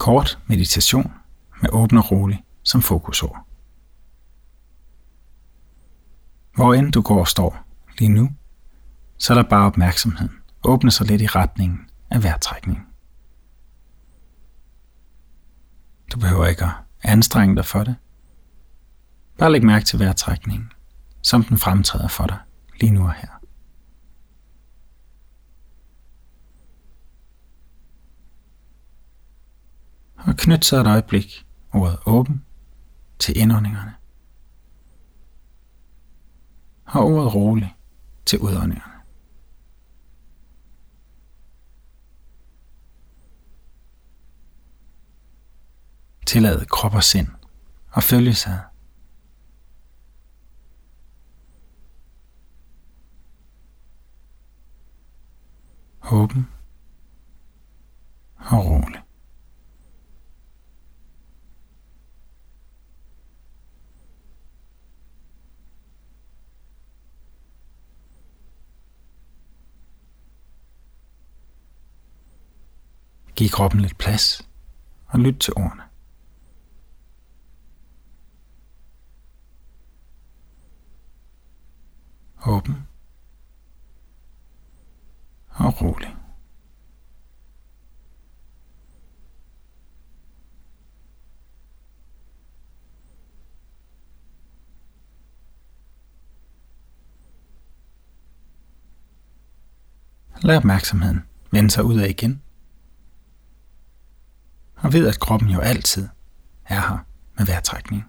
Kort meditation med åben og rolig som fokusord. Hvor end du går og står lige nu, så er der bare opmærksomheden. Åbne sig lidt i retningen af vejrtrækningen. Du behøver ikke at anstrenge dig for det. Bare læg mærke til vejrtrækningen, som den fremtræder for dig lige nu og her. Og knyt sig et øjeblik ordet åben til indåndingerne. Og ordet rolig til udåndingerne. Tillad krop og sind og følge sig. Åben og rolig. Giv kroppen lidt plads og lyt til ordene. Åben og rolig. Lad opmærksomheden vende sig ud af igen og ved, at kroppen jo altid er her med vejrtrækning.